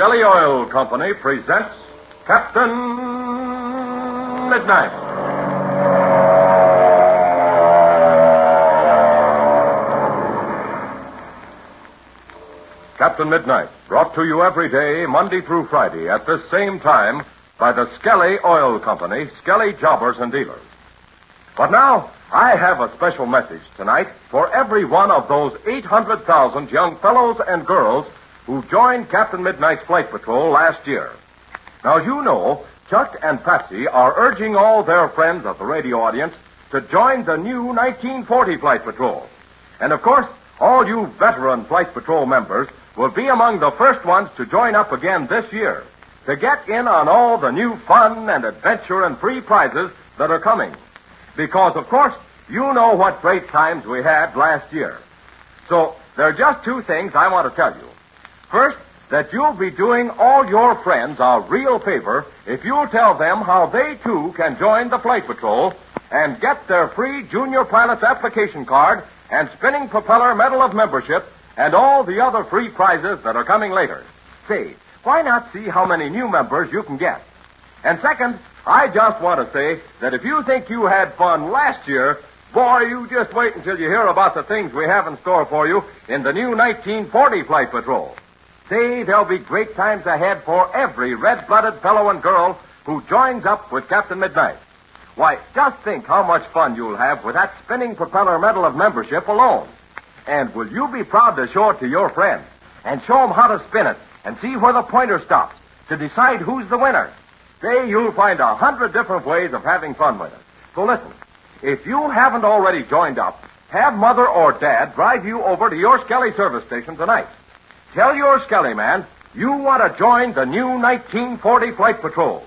Skelly Oil Company presents Captain Midnight. Captain Midnight, brought to you every day, Monday through Friday, at this same time, by the Skelly Oil Company, Skelly Jobbers and Dealers. But now, I have a special message tonight for every one of those 800,000 young fellows and girls who joined Captain Midnight's Flight Patrol last year. Now, as you know, Chuck and Patsy are urging all their friends of the radio audience to join the new 1940 Flight Patrol. And of course, all you veteran Flight Patrol members will be among the first ones to join up again this year to get in on all the new fun and adventure and free prizes that are coming. Because, of course, you know what great times we had last year. So, there are just two things I want to tell you. First, that you'll be doing all your friends a real favor if you'll tell them how they too can join the Flight Patrol and get their free Junior Pilot's application card and spinning propeller medal of membership and all the other free prizes that are coming later. Say, why not see how many new members you can get? And second, I just want to say that if you think you had fun last year, boy, you just wait until you hear about the things we have in store for you in the new 1940 Flight Patrol. Say, there'll be great times ahead for every red-blooded fellow and girl who joins up with Captain Midnight. Why, just think how much fun you'll have with that spinning propeller medal of membership alone. And will you be proud to show it to your friends and show them how to spin it and see where the pointer stops to decide who's the winner? Say, you'll find a hundred different ways of having fun with it. So listen, if you haven't already joined up, have Mother or Dad drive you over to your Skelly service station tonight. Tell your Skelly man you want to join the new 1940 Flight Patrol.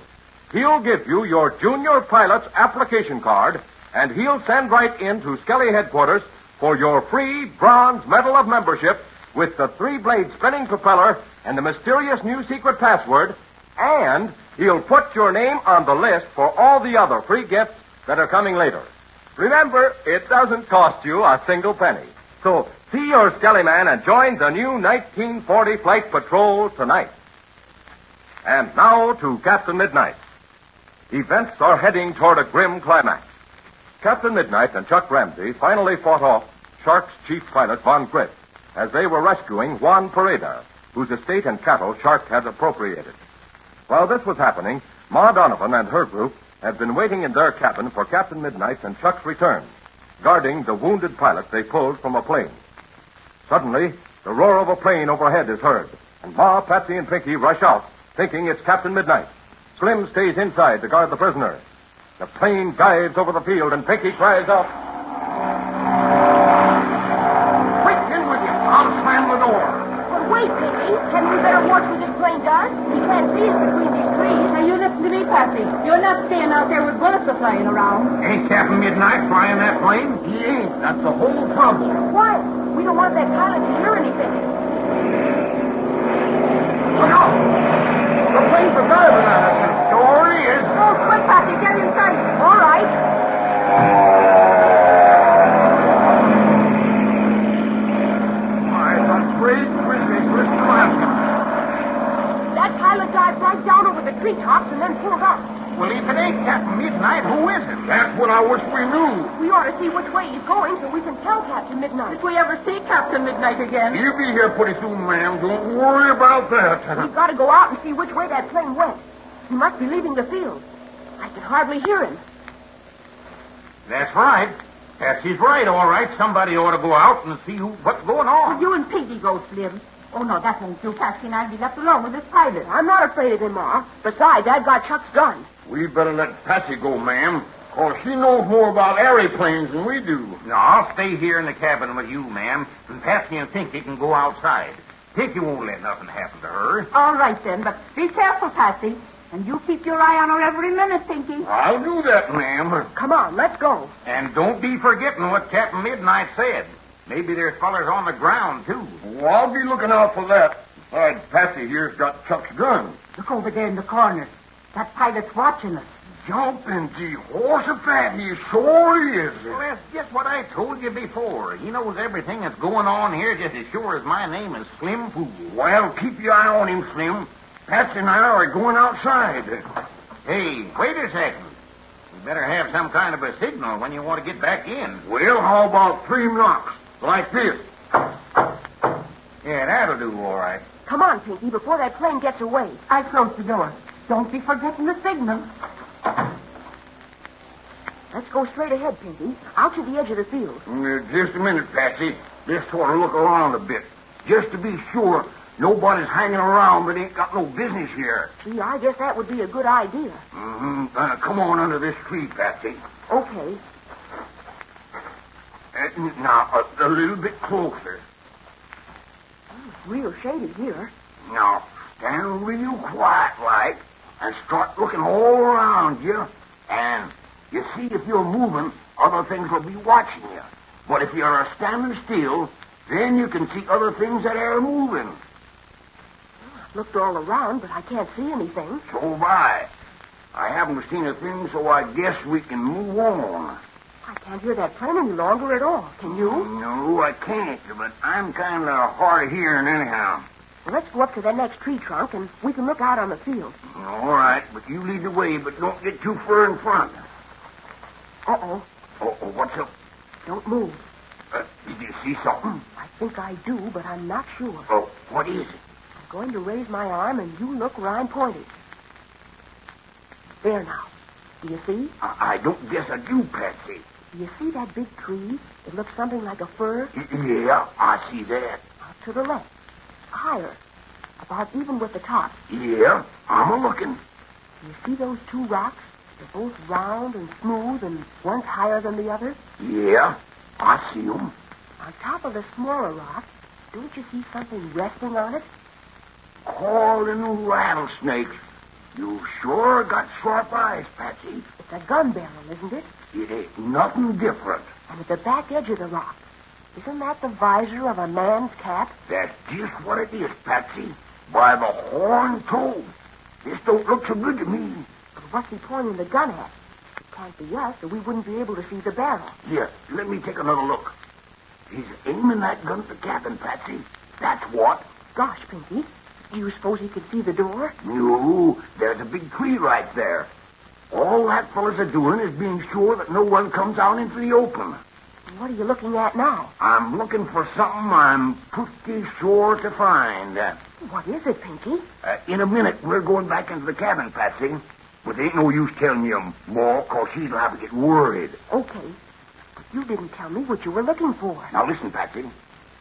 He'll give you your junior pilot's application card, and he'll send right in to Skelly headquarters for your free bronze medal of membership with the three-blade spinning propeller and the mysterious new secret password, and he'll put your name on the list for all the other free gifts that are coming later. Remember, it doesn't cost you a single penny. So see your Skelly man and join the new 1940 Flight Patrol tonight. And now to Captain Midnight. Events are heading toward a grim climax. Captain Midnight and Chuck Ramsey finally fought off Shark's chief pilot, Von Grit, as they were rescuing Juan Pereda, whose estate and cattle Shark had appropriated. While this was happening, Ma Donovan and her group had been waiting in their cabin for Captain Midnight's and Chuck's return, guarding the wounded pilot they pulled from a plane. Suddenly, the roar of a plane overhead is heard, and Ma, Patsy, and Pinky rush out, thinking it's Captain Midnight. Slim stays inside to guard the prisoner. The plane dives over the field, and Pinky cries out, Quick, in with you. I'll slam the door. But wait, Pinky. Can we better watch what this plane does? He can't see us between these trees. Now, you listen to me, Patsy. You're not staying out there with bullets a flying around. Ain't Captain Midnight flying that plane? He ain't. That's the whole problem. Why? We don't want that pilot to hear anything. Look out! The plane's a diving at us. It sure is. Oh, quick, Patsy, get inside. All right. My, the great British Alaska. That pilot dived right down over the treetops and then pulled up. Well, if it ain't Captain Midnight, who is it? That's what I wish we knew. We ought to see which way he's going so we can tell Captain Midnight. If we ever see Captain Midnight again. He'll be here pretty soon, ma'am. Don't worry about that. We've got to go out and see which way that plane went. He must be leaving the field. I can hardly hear him. That's right. Yes, he's right, all right. Somebody ought to go out and see who, what's going on. You and Pinky go, Slim. Oh, no, that won't do. Patsy and I'll be left alone with this pilot. I'm not afraid of him, Ma. Besides, I've got Chuck's gun. We better let Patsy go, ma'am, cause she knows more about aeroplanes than we do. No, I'll stay here in the cabin with you, ma'am, and Patsy and Pinky can go outside. Pinky won't let nothing happen to her. All right, then, but be careful, Patsy. And you keep your eye on her every minute, Pinky. I'll do that, ma'am. Come on, let's go. And don't be forgetting what Captain Midnight said. Maybe there's fellers on the ground, too. Well, I'll be looking out for that. Besides, Patsy here's got Chuck's gun. Look over there in the corner. That pilot's watching us. Jumping Jehoshaphat, he sure is. Well, that's just what I told you before. He knows everything that's going on here just as sure as my name is Slim Fool. Well, keep your eye on him, Slim. Patsy and I are going outside. Hey, wait a second. You better have some kind of a signal when you want to get back in. Well, how about three knocks? Like this. Yeah, that'll do all right. Come on, Pinky, before that plane gets away. I closed the door. Don't be forgetting the signal. Let's go straight ahead, Pinky. Out to the edge of the field. Mm, Just a minute, Patsy. Just sort of look around a bit. Just to be sure nobody's hanging around that ain't got no business here. Gee, I guess that would be a good idea. Mm-hmm. Uh, come on under this tree, Patsy. Okay. Uh, now, a, a little bit closer. It's real shady here. Now, stand real quiet like and start looking all around you. And you see if you're moving, other things will be watching you. But if you're standing still, then you can see other things that are moving. Looked all around, but I can't see anything. So have I. I haven't seen a thing, so I guess we can move on. I can't hear that plane any longer at all. Can you? No, I can't, but I'm kind of hard of hearing anyhow. Well, let's go up to that next tree trunk, and we can look out on the field. All right, but you lead the way, but don't get too far in front. Uh-oh. Oh, oh what's up? Don't move. Uh, did you see something? I think I do, but I'm not sure. Oh, what is it? I'm going to raise my arm, and you look where I'm pointing. There now. Do you see? I, I don't guess I do, Patsy. Do you see that big tree? It looks something like a fir. Yeah, I see that. Out to the left. Higher. About even with the top. Yeah, I'm a looking. Do you see those two rocks? They're both round and smooth, and one's higher than the other. Yeah, I see 'em. On top of the smaller rock, don't you see something resting on it? Calling rattlesnakes. You sure got sharp eyes, Patsy. It's a gun barrel, isn't it? It ain't nothing different. And at the back edge of the rock, isn't that the visor of a man's cap? That's just what it is, Patsy. By the horn toe. This don't look so good to me. What's he pointing the gun at? It can't be us, or we wouldn't be able to see the barrel. Here, let me take another look. He's aiming that gun at the cabin, Patsy. That's what. Gosh, Pinky, do you suppose he could see the door? No, there's a big tree right there. All that fella's are doing is being sure that no one comes out into the open. What are you looking at now? I'm looking for something I'm pretty sure to find. What is it, Pinky? uh, in a minute, we're going back into the cabin, Patsy. But ain't no use telling you more, more, 'cause she's liable to get worried. Okay. But you didn't tell me what you were looking for. Now listen, Patsy.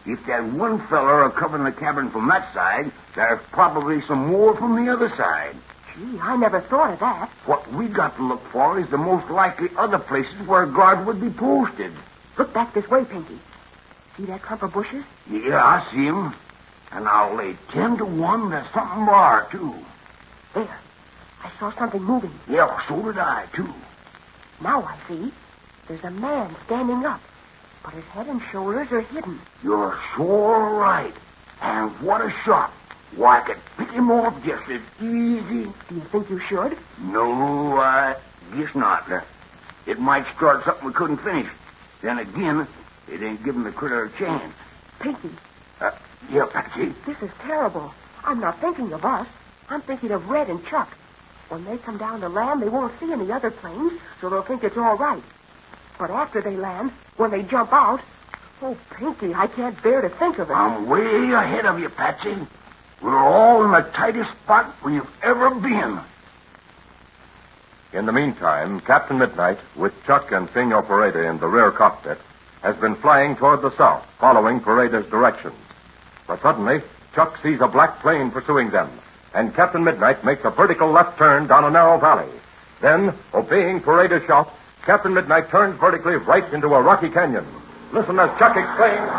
If that one feller are covering the cabin from that side, there's probably some more from the other side. Gee, I never thought of that. What we got to look for is the most likely other places where a guard would be posted. Look back this way, Pinky. See that clump of bushes? Yeah, I see him. And I'll lay ten to one there's something more, too. There. I saw something moving. Yeah, so did I, too. Now I see. There's a man standing up. But his head and shoulders are hidden. You're sure right. And what a shot. Why, I could pick him off just as easy. Do you think you should? No, I guess not. Uh, It might start something we couldn't finish. Then again, it ain't giving the critter a chance. Pinky, Uh, yeah, Patsy. this is terrible. I'm not thinking of us. I'm thinking of Red and Chuck. When they come down to land, they won't see any other planes, so they'll think it's all right. But after they land, when they jump out, oh, Pinky, I can't bear to think of it. I'm way ahead of you, Patsy. We're all in the tightest spot we've ever been. In the meantime, Captain Midnight, with Chuck and Senor Pareda in the rear cockpit, has been flying toward the south, following Pareda's directions. But suddenly, Chuck sees a black plane pursuing them, and Captain Midnight makes a vertical left turn down a narrow valley. Then, obeying Pareda's shot, Captain Midnight turns vertically right into a rocky canyon. Listen as Chuck exclaims.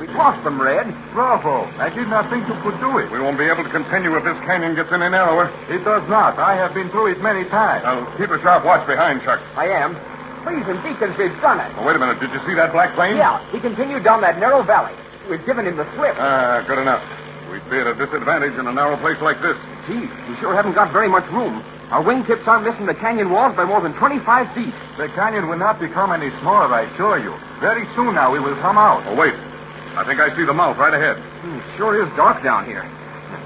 We've lost them, Red. Bravo. I did not think you could do it. We won't be able to continue if this canyon gets any narrower. It does not. I have been through it many times. Now, keep a sharp watch behind, Chuck. I am. Please and deacons, we've done it. Oh, wait a minute. Did you see that black plane? Yeah, he continued down that narrow valley. We've given him the slip. Ah, good enough. We'd be at a disadvantage in a narrow place like this. Gee, we sure haven't got very much room. Our wingtips aren't missing the canyon walls by more than 25 feet. The canyon will not become any smaller, I assure you. Very soon now we will come out. Oh, wait. I think I see the mouth right ahead. Hmm, sure is dark down here.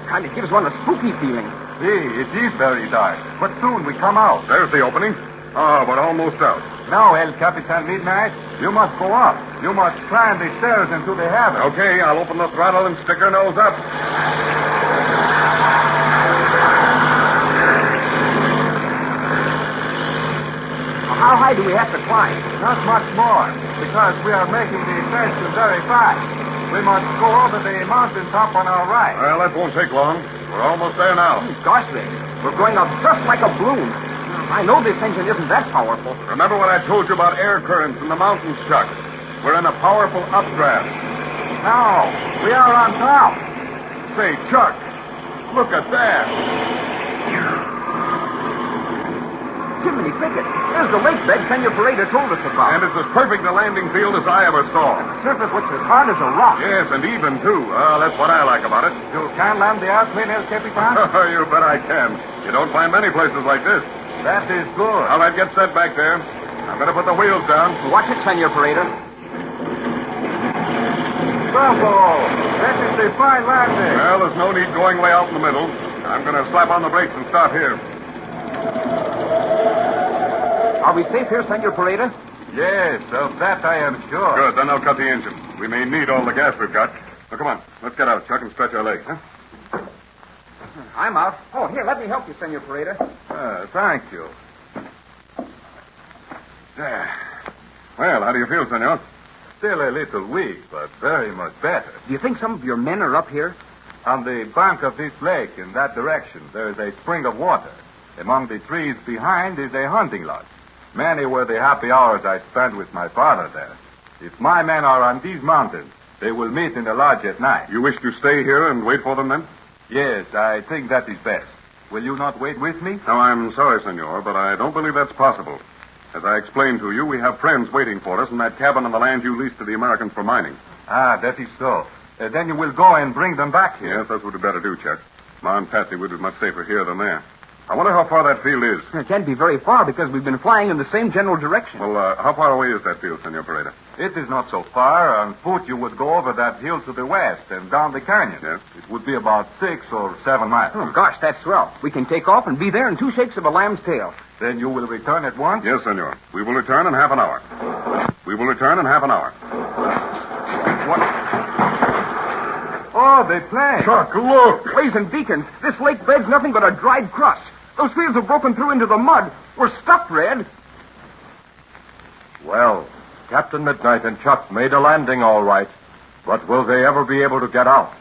Kind of gives one a spooky feeling. See, it is very dark. But soon we come out. There's the opening. Ah, but almost out. Now, El Capitan Midnight, you must go up. You must climb the stairs into the heaven. Okay, I'll open the throttle and stick her nose up. How high do we have to climb? Not much more, because we are making the ascension very fast. We must go over the mountain top on our right. Well, that won't take long. We're almost there now. Gosh, Red, we're going up just like a balloon. I know this engine isn't that powerful. Remember what I told you about air currents in the mountains, Chuck? We're in a powerful updraft. Now, we are on top. Say, Chuck, look at that. Jiminy Cricket, there's the lake bed Senor Pareda told us about. And it's as perfect a landing field as I ever saw. the Surface looks as hard as a rock. Yes, and even, too. Uh, that's what I like about it. You can land the airplane, El Capitan? you bet I can. You don't find many places like this. That is good. All right, get set back there. I better put the wheels down. Watch it, Senor Pareda. Bravo! That is the fine landing. Well, there's no need going way out in the middle. I'm going to slap on the brakes and stop here. Are we safe here, Senor Pareda? Yes, of that I am sure. Good, then I'll cut the engine. We may need all the gas we've got. Now, come on. Let's get out, Chuck, and stretch our legs, huh? I'm out. Oh, here, let me help you, Senor Pareda. Uh, thank you. There. Well, how do you feel, senor? Still a little weak, but very much better. Do you think some of your men are up here? On the bank of this lake, in that direction, there is a spring of water. Among the trees behind is a hunting lodge. Many were the happy hours I spent with my father there. If my men are on these mountains, they will meet in the lodge at night. You wish to stay here and wait for them, then? Yes, I think that is best. Will you not wait with me? Now, I'm sorry, senor, but I don't believe that's possible. As I explained to you, we have friends waiting for us in that cabin on the land you leased to the Americans for mining. Ah, that is so. Uh, then you will go and bring them back here. Yes, that's what we'd better do, Chuck. Ma and Patsy would be much safer here than there. I wonder how far that field is. It can't be very far because we've been flying in the same general direction. Well, uh, how far away is that field, Senor Pareda? It is not so far. On foot, you would go over that hill to the west and down the canyon. Yes. It would be about six or seven miles. Oh, gosh, that's swell. We can take off and be there in two shakes of a lamb's tail. Then you will return at once? Yes, senor. We will return in half an hour. We will return in half an hour. What? Oh, they plane. Chuck, look! Blazing beacons, this lake bed's nothing but a dried crust. Those fields have broken through into the mud. We're stuck, Red. Well, Captain Midnight and Chuck made a landing all right, but will they ever be able to get out?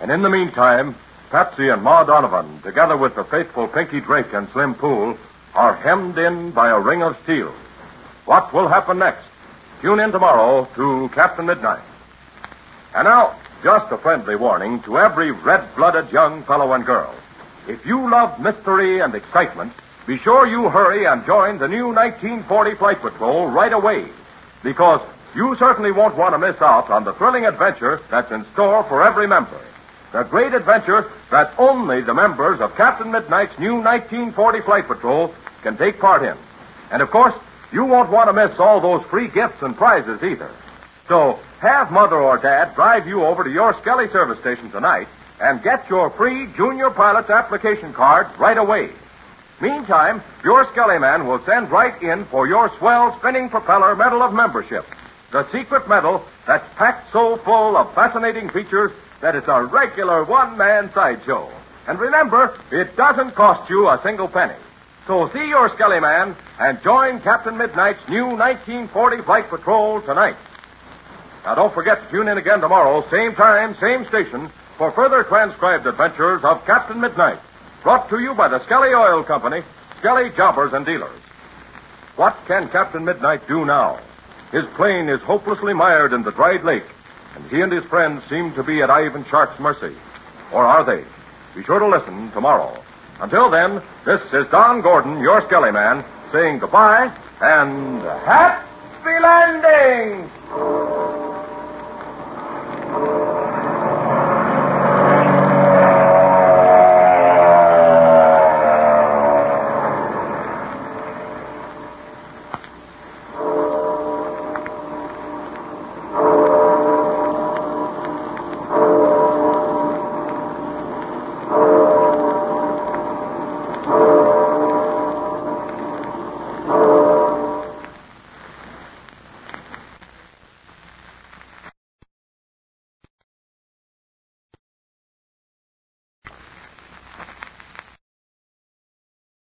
And in the meantime, Patsy and Ma Donovan, together with the faithful Pinky Drake and Slim Pool, are hemmed in by a ring of steel. What will happen next? Tune in tomorrow to Captain Midnight. And now, just a friendly warning to every red-blooded young fellow and girl. If you love mystery and excitement, be sure you hurry and join the new 1940 Flight Patrol right away. Because you certainly won't want to miss out on the thrilling adventure that's in store for every member. The great adventure that only the members of Captain Midnight's new 1940 Flight Patrol can take part in. And of course, you won't want to miss all those free gifts and prizes either. So, have Mother or Dad drive you over to your Skelly service station tonight and get your free Junior Pilot's application card right away. Meantime, your Skelly man will send right in for your swell spinning propeller medal of membership. The secret medal that's packed so full of fascinating features that it's a regular one-man sideshow. And remember, it doesn't cost you a single penny. So see your Skelly man and join Captain Midnight's new 1940 Flight Patrol tonight. Now don't forget to tune in again tomorrow, same time, same station, for further transcribed adventures of Captain Midnight. Brought to you by the Skelly Oil Company, Skelly Jobbers and Dealers. What can Captain Midnight do now? His plane is hopelessly mired in the dried lake, and he and his friends seem to be at Ivan Shark's mercy. Or are they? Be sure to listen tomorrow. Until then, this is Don Gordon, your Skelly man, saying goodbye and happy landing!